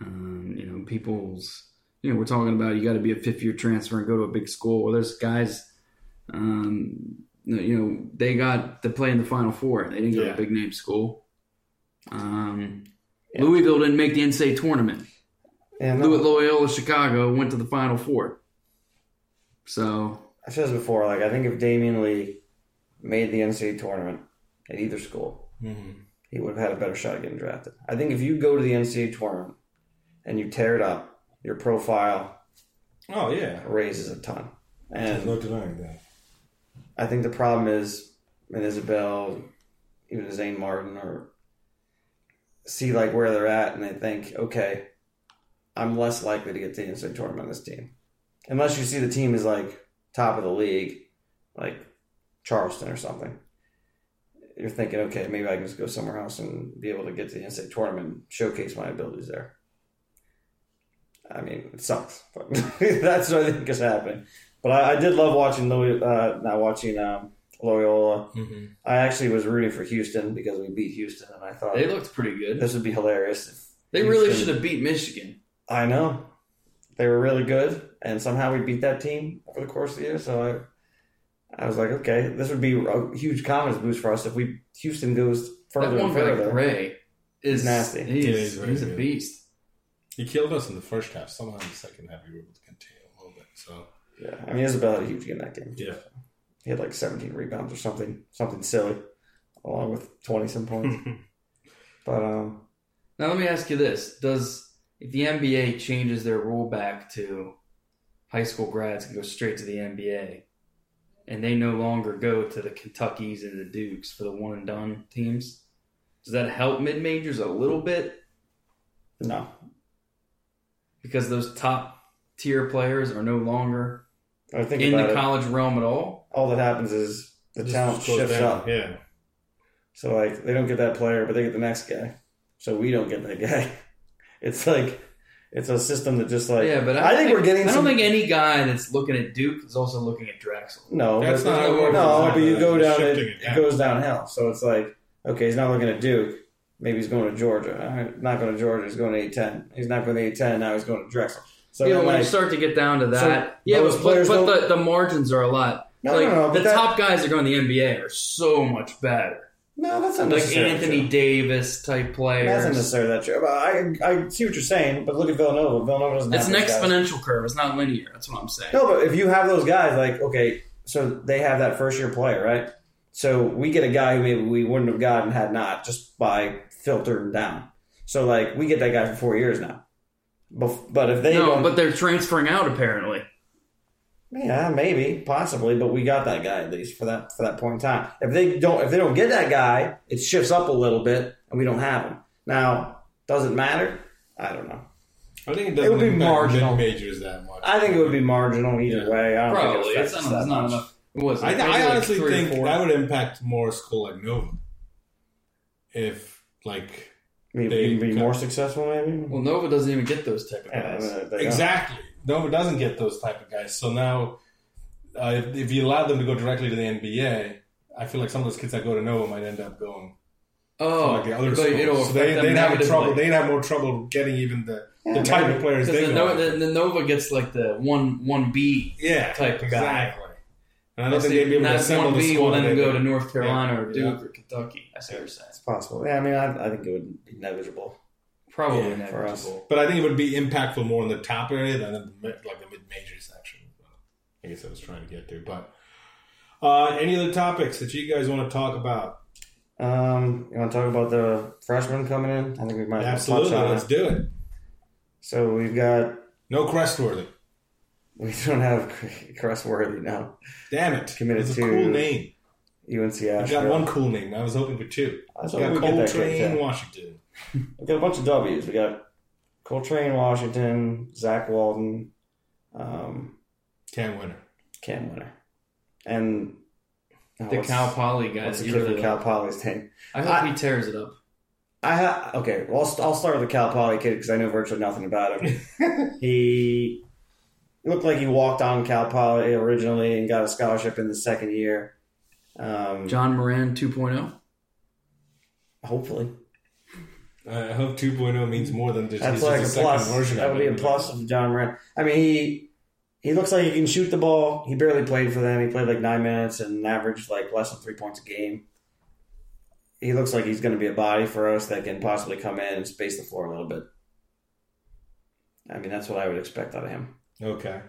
Um, you know, people's, you know, we're talking about you got to be a fifth-year transfer and go to a big school. Well, there's guys, um, you know, they got to play in the Final Four. They didn't go to a big name school. Um, Yeah. Louisville didn't make the NCAA tournament. Yeah, Lou- no, Loyola Chicago went to the Final Four. So I said this before. Like I think if Damion Lee made the NCAA tournament at either school, Mhm. he would have had a better shot at getting drafted. I think if you go to the NCAA tournament and you tear it up, your profile Oh yeah, raises a ton. there's And no denying that. I think the problem is, and Isabell, even Zane Martin, or see like where they're at, and they think, okay, I'm less likely to get to the NCAA tournament on this team, unless you see the team is like top of the league, like Charleston or something. You're thinking, okay, maybe I can just go somewhere else and be able to get to the NCAA tournament, and showcase my abilities there. I mean, it sucks, but that's what I think is happening. But I, I did love watching Louis, uh, not watching um, Loyola. Mm-hmm. I actually was rooting for Houston because we beat Houston, and I thought they looked pretty good. this would be hilarious. If They really should have beat Michigan. I know they were really good, and somehow we beat that team over the course of the year. So I, I was like, okay, this would be a huge confidence boost for us if we Houston goes further that one and guy further. Gray is Nasty. He's, Yeah, he's he's a good. beast. He killed us in the first half. Somehow in the second half, we were able to contain him a little bit. So Yeah, I mean Isabell had a huge game that game. yeah, He had like 17 rebounds or something, something silly, along with 20 some points. but um, Now let me ask you this: Does if the NBA changes their rule back to high school grads can go straight to the NBA, and they no longer go to the Kentuckies and the Dukes for the one and done teams, does that help mid majors a little bit no, because those top tier players are no longer I think in about the it. college realm at all? all that happens is the Just talent goes shifts down. up. Yeah, So like they don't get that player, but they get the next guy. So we don't get that guy. It's like it's a system that just like yeah, but I, think we're getting. I don't some, think any guy that's looking at Duke is also looking at Drexel. no, That's not how it no, but you go down, it, shifting it account. goes downhill. So it's like okay, he's not looking at Duke. Maybe he's going to Georgia. All right, not going to Georgia. He's going to eight ten. He's not going to eight ten. Now he's going to Drexel. So yeah, then, when you start to get down to that, So yeah, those but, players but, but the, the margins are a lot. No, like no, no, but the that- top guys that go in the NBA are so much better. No, that's not Like necessarily Anthony true. Davis type player. That's not necessarily that true. But I I see what you're saying, but look at Villanova. Villanova doesn't It's an those guys. exponential curve. It's not linear. That's what I'm saying. No, but if you have those guys, like okay, so they have that first year player, right? So we get a guy who maybe we wouldn't have gotten had not just by filtering down. So like we get that guy for four years now. But if they no, but they're transferring out apparently. Yeah, maybe, possibly, but we got that guy at least for that for that point in time. If they don't, if they don't get that guy, it shifts up a little bit, and we don't have him. Now, does it matter? I don't know. I think it It doesn't would be impact marginal. majors that much. I think it would be marginal either Yeah. way. I don't Probably. think it It's affects not, us not enough. It was. I, maybe I honestly three or think that would impact more school like Nova. If like Maybe They even be more successful, maybe. Well, Nova doesn't even get those type of Yeah, guys. they don't. exactly Nova doesn't get those type of guys. So now, uh, if, if you allow them to go directly to the NBA, I feel like some of those kids that go to Nova might end up going Oh, like the other but schools. it'll so they, they'd have trouble. They'd have more trouble getting even the, Yeah, the type maybe. of players they the, want. no, the, the Nova gets like the one one B yeah, type of guy. exactly. And I don't think they'd be able to assemble one the B squad. will then that go to North Carolina or Yeah. Duke or Kentucky. I see what you're saying. It's possible. Yeah, I mean, I, I think it would be negligible. Probably Yeah, for us. But I think it would be impactful more in the top area than in the like the mid major section. I guess I was trying to get to. But uh, any other topics that you guys want to talk about? Um, you want to talk about the freshmen coming in? I think we might as Absolutely, touch on let's it. do it. So we've got No Crestworthy. we don't have Crestworthy now. Damn it! Committed It's a to cool name. UNC I got one cool name. I was hoping for two. I was We hoping got we'd get that Coltrane. Washington. We got a bunch of W's. We got Coltrane, Washington, Zach Walton, um, Cam Wynter. Cam Wynter, and oh, The Cal Poly guys. What's the kid from Cal. Poly's name? I hope I- he tears it up. I ha- okay. Well, I'll, st- I'll start with the Cal Poly kid because I know virtually nothing about him. he looked like he walked on Cal Poly originally and got a scholarship in the second year. Um, John Moran oh? 2.0. hopefully, I hope 2.0 means more than just that's like a second plus. version That would be a plus of John Moran. I mean, he he looks like he can shoot the ball. He barely played for them. He played like nine minutes and averaged like less than three points a game. He looks like he's going to be a body for us that can possibly come in and space the floor a little bit. I mean, that's what I would expect out of him. Okay.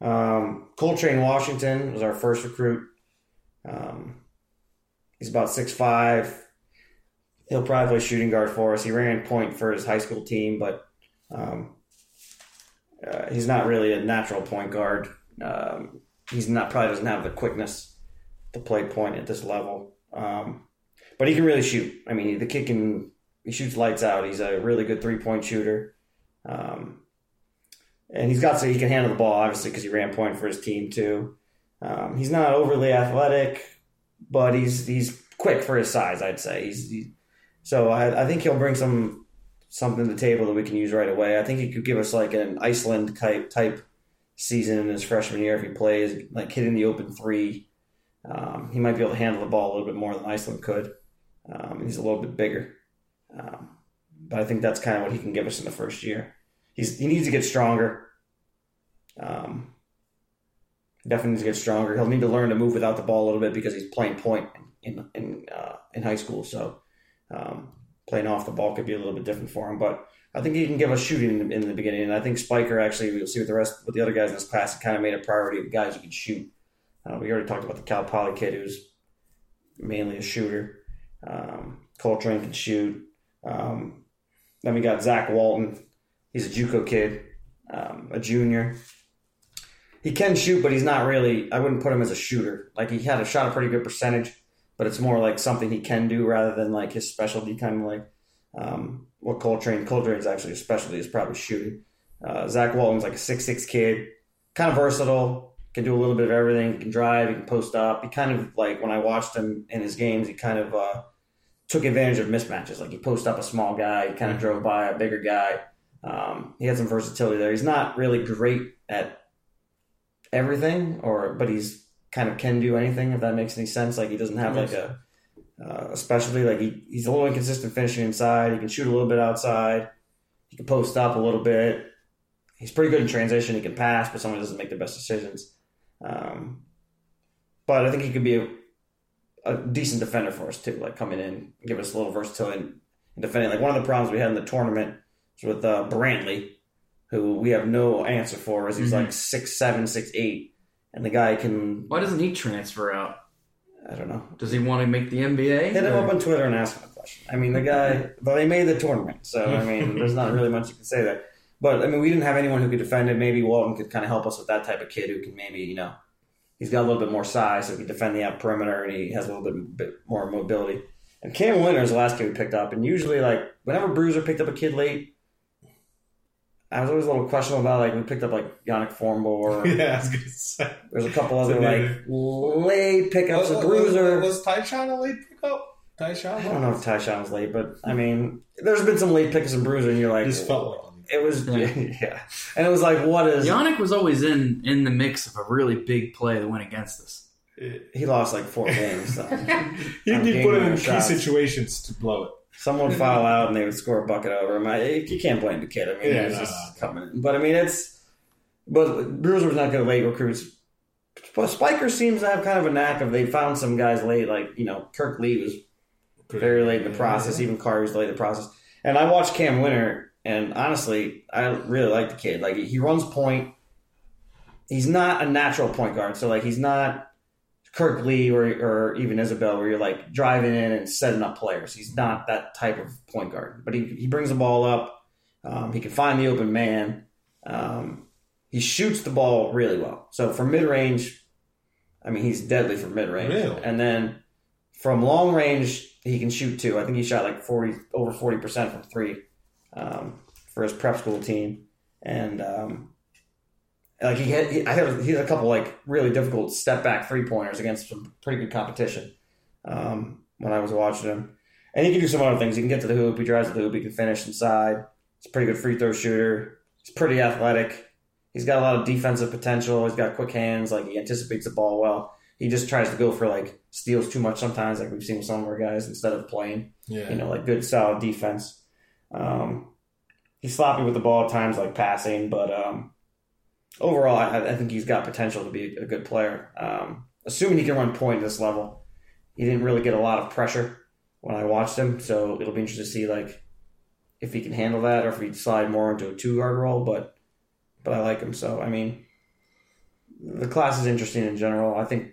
Um, Coltrane Washington was our first recruit. Um, he's about six five. He'll probably play shooting guard for us. He ran point for his high school team, but um, uh, he's not really a natural point guard. Um, he's not probably doesn't have the quickness to play point at this level. Um, but he can really shoot. I mean, the kid can he shoots lights out. He's a really good three point shooter. Um, and he's got so he can handle the ball obviously because he ran point for his team too. Um, he's not overly athletic, but he's he's quick for his size. I'd say he's he, so I, I think he'll bring some something to the table that we can use right away. I think he could give us like an Iceland type type season in his freshman year if he plays like hitting the open three. Um, he might be able to handle the ball a little bit more than Iceland could. Um, he's a little bit bigger, um, but I think that's kind of what he can give us in the first year. He's he needs to get stronger. Um, definitely needs to get stronger. He'll need to learn to move without the ball a little bit because he's playing point in in uh, in high school. So um, playing off the ball could be a little bit different for him. But I think he can give us shooting in the, in the beginning. And I think Spiker actually, we'll see with the rest with the other guys in this class, kind of made a priority of guys who can shoot. Uh, we already talked about the Cal Poly kid who's mainly a shooter. Um, Coltrane can shoot. Um, then we got Zach Walton. He's a JUCO kid, um, a junior. He can shoot, but he's not really. I wouldn't put him as a shooter. Like he had a shot a pretty good percentage, but it's more like something he can do rather than like his specialty. Kind of like um, what Coltrane. Coltrane's actually a specialty is probably shooting. Uh, Zach Walton's like a six six kid, kind of versatile. Can do a little bit of everything. He can drive. He can post up. He kind of like when I watched him in his games, he kind of uh, took advantage of mismatches. Like he post up a small guy, he kind of drove by a bigger guy. Um, he had some versatility there. He's not really great at everything, or but he's kind of can do anything if that makes any sense. Like he doesn't have like a, uh, a specialty. Like he, he's a little inconsistent finishing inside. He can shoot a little bit outside. He can post up a little bit. He's pretty good in transition. He can pass, but someone doesn't make the best decisions. Um, but I think he could be a, a decent defender for us too. Like coming in, give us a little versatility in, in defending. Like one of the problems we had in the tournament was with uh, Brantley, who we have no answer for. Is he's Mhm. like six seven, six eight, and the guy can. Why doesn't he transfer out? I don't know. Does he want to make the NBA? Hit him Or- up on Twitter and ask him a question. I mean, the guy, but they made the tournament, so I mean, there's not really much you can say there. But I mean, we didn't have anyone who could defend it. Maybe Walton could kind of help us with that type of kid who can maybe, you know, he's got a little bit more size, so he can defend the out perimeter, and he has a little bit, bit more mobility. And Cam Wynter is the last kid we picked up, and usually, like, whenever Bruiser picked up a kid late, I was always a little questionable about like we picked up like Yannick Formbor. yeah, I was gonna say. There's a couple other like late pickups. Was, of Bruiser. was, was Tyshawn a late pickup? Tyshawn? I don't know if Tyshawn was late, but I mean, there's been some late pickups and Bruiser, and you're like, Just felt like it was, Yeah. yeah. And it was like, what is? Yannick was always in in the mix of a really big play that went against us. He lost like four games. So. He'd I'm be game put in key situations to blow it. Someone would foul out, and they would score a bucket over him. I, you can't blame the kid. I mean, Yeah, he was no, just coming in. But I mean, it's. But Bruiser was not going to late recruits. But Spiker seems to have kind of a knack of they found some guys late, like you know Kurk Lee was very late in the process. Even Carr was late in the process. And I watched Cam Wynter, and honestly, I really like the kid. Like he runs point. He's not a natural point guard, so like he's not Kurk Lee or or even Isabell, where you're like driving in and setting up players. He's not that type of point guard, but he he brings the ball up. Um, he can find the open man. Um, he shoots the ball really well. So from mid range, I mean he's deadly from mid range. Really? And then from long range, he can shoot too. I think he shot like forty over forty percent from three um, for his prep school team, and um, like he had, he, I had he had a couple like really difficult step back three pointers against some pretty good competition um, when I was watching him. And he can do some other things. He can get to the hoop. He drives to the hoop. He can finish inside. He's a pretty good free throw shooter. He's pretty athletic. He's got a lot of defensive potential. He's got quick hands. Like he anticipates the ball well. He just tries to go for like steals too much sometimes, like we've seen with some of our guys, instead of playing Yeah. you know, like good solid defense. Um, he's sloppy with the ball at times, like passing, but um, overall, I, I think he's got potential to be a good player. Um, assuming he can run point at this level, he didn't really get a lot of pressure when I watched him, so it'll be interesting to see like if he can handle that or if he slide more into a two guard role. But but I like him. So I mean, the class is interesting in general. I think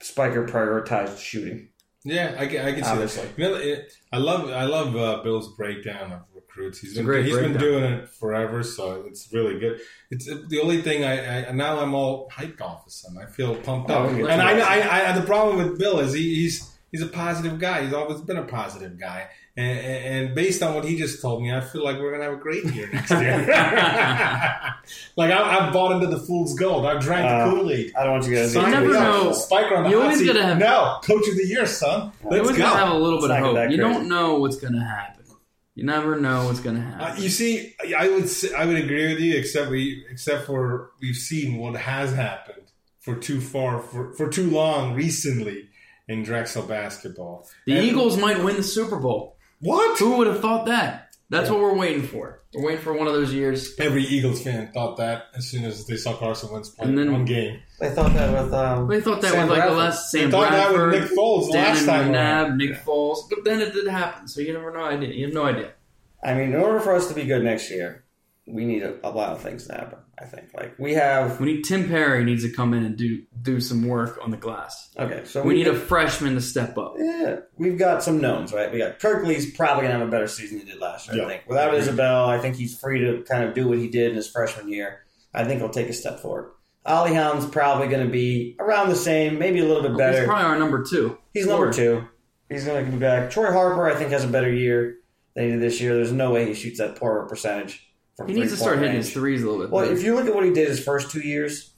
Spiker prioritized shooting. Yeah, I can, I can see Obviously. that. You know, it, I love I love uh, Bill's breakdown of recruits. He's It's a been great he's been doing it forever, so it's really good. It's the only thing I, I now I'm all hyped all of a sudden. I feel pumped Oh, up, and I, that. I, I the problem with Bill is he, he's he's a positive guy. He's always been a positive guy, and, and and based on what he just told me, I feel like we're gonna have a great year next year. like I, I've bought into the fool's gold. I've drank Uh, the Kool Aid. I don't want you guys. to You get never too know. excited. Spiker on the You always seat. gotta have- no coach of the year, son. You Let's you always go. gotta have a little bit It's of hope. You don't know what's gonna happen. You never know what's gonna Uh, happen. you see, I would say, I would agree with you, except we except for we've seen what has happened for too far for, for too long recently in Drexel basketball. the And- Eagles might win the Super Bowl. What? Who would have thought that? That's what we're waiting for. We're waiting for one of those years. Every Eagles fan thought that as soon as they saw Carson Wentz play And then- one game. They thought that with um. They thought that Sam was like the Bradford. last Sam thought that with Bradford, Nick Foles the Dan last time McNabb. Nick Yeah. Foles. But then it did happen, so you never know idea. You have no idea. I mean, in order for us to be good next year, we need a, a lot of things to happen. I think. Like we have. We need Tim Perry needs to come in and do do some work on the glass. Okay, so We need a freshman to step up. Yeah, we've got some knowns, right? We got Kurk Lee's probably gonna have a better season than he did last year. Yeah. I think without Isabell, I think he's free to kind of do what he did in his freshman year. I think he'll take a step forward. Alihan's probably going to be around the same, maybe a little bit He's better. probably our number two. He's number Scorer. two. He's going to be back. Troy Harper, I think, has a better year than he did this year. There's no way he shoots that poor percentage. From He needs to start hitting range. his threes a little bit. Well, better. if you look at what he did his first two years,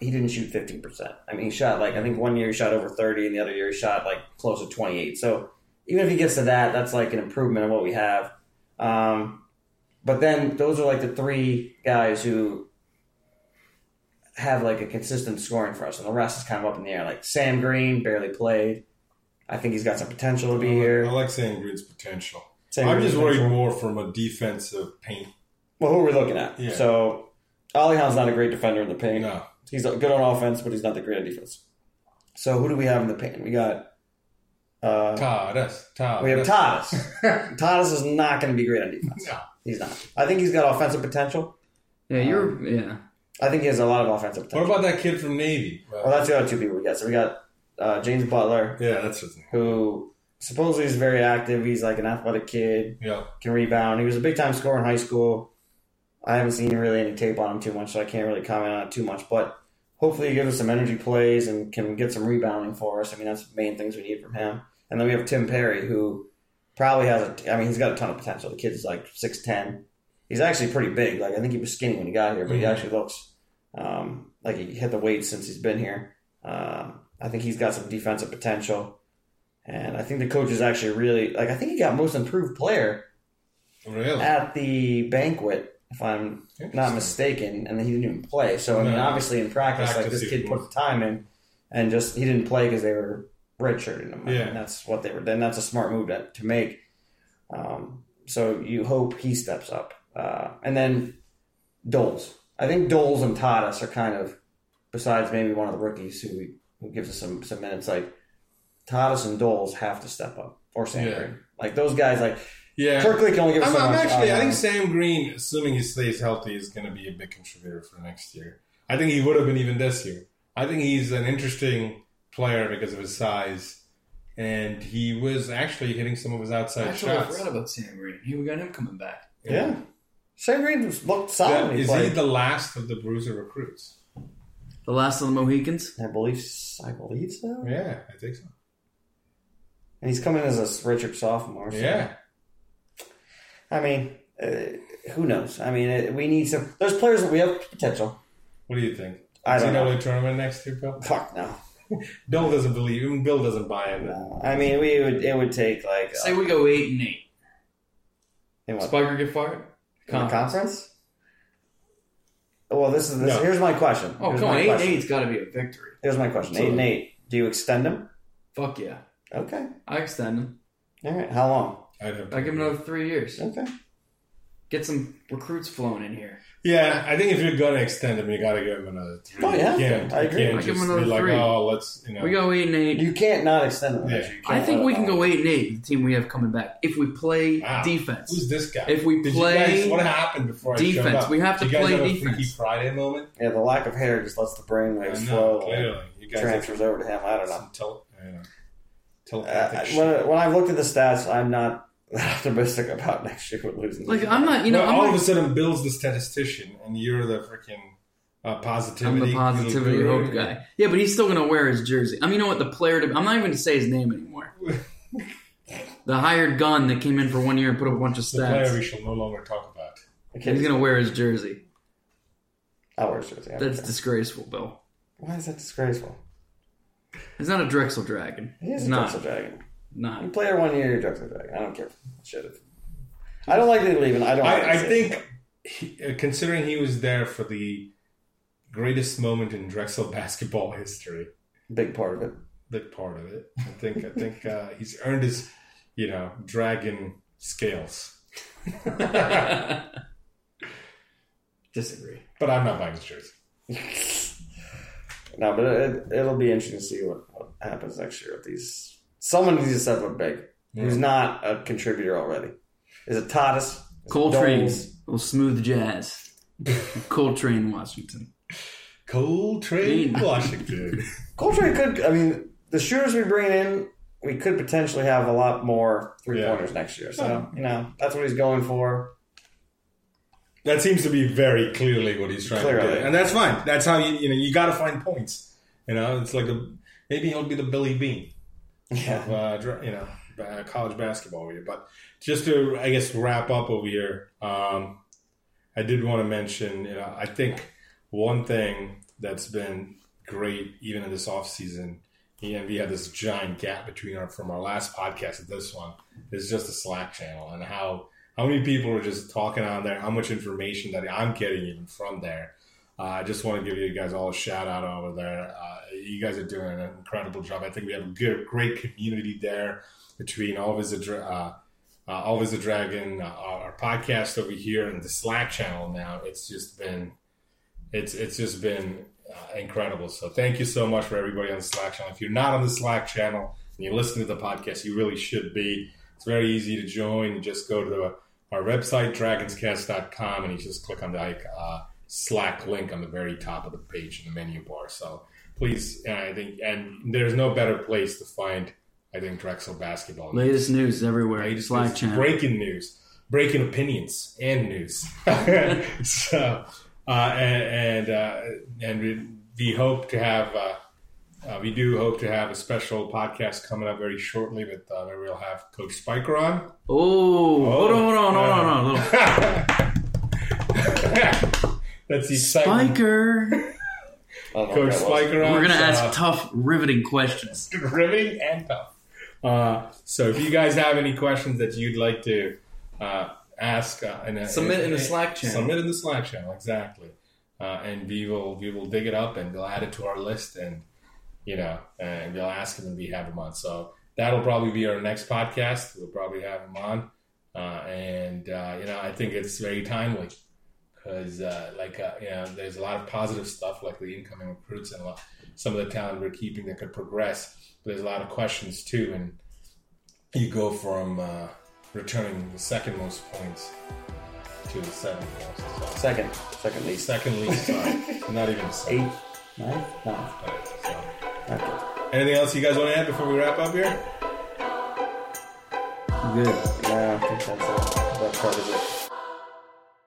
he didn't shoot 15%. I mean, he shot like, I think one year he shot over 30, and the other year he shot like close to 28. So even if he gets to that, that's like an improvement of what we have. Um, but then those are like the three guys who have like a consistent scoring for us, and the rest is kind of up in the air. Like Sam Green barely played. I think he's got some potential to be I here. I like Sam Green's potential. Sam I'm Green's just worried more from a defensive paint. Well, who are we looking at? Yeah. So, Alihan's not a great defender in the paint. No, He's good on offense, but he's not that great on defense. So, who do we have in the paint? We got. Uh, Todd, that's Todd. we have that's- Tadas. Tadas is not going to be great on defense. No. He's not. I think he's got offensive potential. yeah, you're yeah. I think he has a lot of offensive potential. What about that kid from Navy? well, that's the other two people we got. So, we got uh, James Butler, yeah, that's his name. who supposedly is very active. He's like an athletic kid. Yeah, can rebound. He was a big time scorer in high school. I haven't seen really any tape on him too much, so I can't really comment on it too much. But hopefully, he gives us some energy plays and can get some rebounding for us. I mean, that's the main things we need from him. And then we have Tim Perry, who probably has a. I mean, he's got a ton of potential. The kid's like six ten. He's actually pretty big. Like I think he was skinny when he got here, but he Mhm. actually looks um, like he hit the weight since he's been here. Um, I think he's got some defensive potential. And I think the coach is actually really like. I think he got most improved player really. at the banquet, if I'm not mistaken, and then he didn't even play. So I mean, No. obviously in practice, like this kid put the time in, and just he didn't play because they were redshirting him. Yeah. mean, that's what they were. Then that's a smart move to, to make. Um, so you hope he steps up, uh, and then Doles. I think Doles and Tadas are kind of, besides maybe one of the rookies who we, who gives us some some minutes. Like Tadas and Doles have to step up, or Sam Yeah. Like those guys, like Yeah. Kurk Lee can only give us I'm, so I'm much. actually. I think Sam Green, assuming he stays healthy, is going to be a big contributor for next year. I think he would have been even this year. I think he's an interesting player because of his size, and he was actually hitting some of his outside Actually, I shots. forgot about Sam Green. Here we got him coming back. Yeah. Sam Green looked solid. Yeah, when he is he the last of the Bruiser recruits? The last of the Mohicans. I believe, I believe so. Yeah, I think so. And he's coming as a Richard sophomore. So. Yeah, I mean, uh, who knows? I mean, uh, we need some. There's players that we have potential. what do you think? I Does he don't know know. the tournament next year, Bill? Fuck no. Bill doesn't believe. Even Bill doesn't buy into. no. I mean, we would. It would take like Say we go eight and eight. in what Spiker get fired. in the conference. Well, this is this. No. Here's my question. Oh, here's come on, my eight and question. eight's got to be a victory. Here's my question. So- eight and eight. Do you extend them? Fuck yeah, Okay. I extend them. All right. How long? I'd have I give him another three years. Okay. Get some recruits flowing in here. Yeah, I think if you're gonna extend him, you gotta give him another three. Oh, yeah. you can't, I you agree. can't I give just him be another like, three. oh, let's you know. We go eight and eight. You can't not extend them. Yeah. You can't I think let we it can go. go eight and eight. The team we have coming back if we play Wow. defense. Who's this guy? If we Did play you guys, what happened before I showed defense, up? we have to Did you guys play have a defense. Freaky Friday moment. Yeah, the lack of hair just lets the I brainwaves know, flow. clearly. You guys transfers over to him. I don't know. Some tele, you know, Uh, telepathic shit. when, when I've looked at the stats, I'm not optimistic about next year with losing. Like I'm not, you know, well, I'm all not, of a sudden, Bill's the statistician, and you're the freaking uh, I'm positivity. the positivity guru. hope guy. Yeah, but he's still gonna wear his jersey. I mean, you know what? The player. To, I'm not even going to say his name anymore. the hired gun that came in for one year and put up a bunch of The player we shall no longer talk about. He's gonna wear his jersey. I'll wear his jersey. I don't That's care. disgraceful, Bill. Why is that disgraceful? He's not a Drexel Dragon. He is He's a not. Drexel Dragon. Not. You play her one year, you're a Drexel I don't care. Shit. it. I don't like that leaving. I don't. like I, I think, he, uh, considering he was there for the greatest moment in Drexel basketball history, big part of it. big part of it. I think I think uh, he's earned his, you know, dragon scales. Disagree. But I'm not buying his jersey. No, but it, it'll be interesting to see what, what happens next year with these. Someone needs to step up big. Who's not a contributor already? Is it Tadas? Is it Coltrane. Doles? Little smooth jazz. Coltrane, Washington. Coltrane, Green. Washington. Coltrane could. I mean, the shooters we bring in, we could potentially have a lot more three Yeah. pointers next year. So you know that's what he's going for. that seems to be very clearly what he's trying to do, and that's fine. That's how you you know you got to find points. You know, it's like a maybe he'll be the Billy Beane. Yeah. of, uh, you know, college basketball over here. But just to, I guess, wrap up over here, um, I did want to mention, you know, I think one thing that's been great, even in this off season, and we had this giant gap between our from our last podcast and this one, is just the Slack channel and how how many people are just talking on there, how much information that I'm getting even from there. Uh, I just want to give you guys all a shout out over there. Uh, you guys are doing an incredible job. I think we have a good, great community there between Always a Dra- uh, uh, Always a Dragon, uh, our podcast over here, and the Slack channel. Now it's just been, it's it's just been uh, incredible. So thank you so much for everybody on the Slack channel. If you're not on the Slack channel and you listen to the podcast, you really should be. It's very easy to join. Just go to the, our website, dragonscast.com, and you just click on the uh, Slack link on the very top of the page in the menu bar. So please, uh, I think, and there's no better place to find, I think, Drexel basketball. Latest news everywhere. Latest Slack news, channel. breaking news, breaking opinions, and news. so, uh, and and, uh, and we, we hope to have. Uh, uh, we do hope to have a special podcast coming up very shortly with uh, where we'll have Coach Spiker on. Oh, hold on, hold on, hold on, hold on. That's the excitement. Spiker. I know Coach that. Spiker on. We're gonna so- ask tough, riveting questions. riveting and tough. Uh, so if you guys have any questions that you'd like to uh, ask, uh, in a, Submit in the Slack channel. Submit in the Slack channel, exactly. Uh, and we will we will dig it up and we'll add it to our list, and you know, and we'll ask them and we have them on. So that'll probably be our next podcast. We'll probably have them on, uh, and uh, you know, I think it's very timely because uh, like uh, you know, there's a lot of positive stuff like the incoming recruits and a lot, some of the talent we're keeping that could progress. But there's a lot of questions too, and you go from uh, returning the second most points to the seventh most. So. Second, second least. Second least, sorry, not even second. Eight, ninth, no. Alright, so. Okay. Anything else you guys want to add before we wrap up here? Good. Yeah, I think that's, uh, that covers it.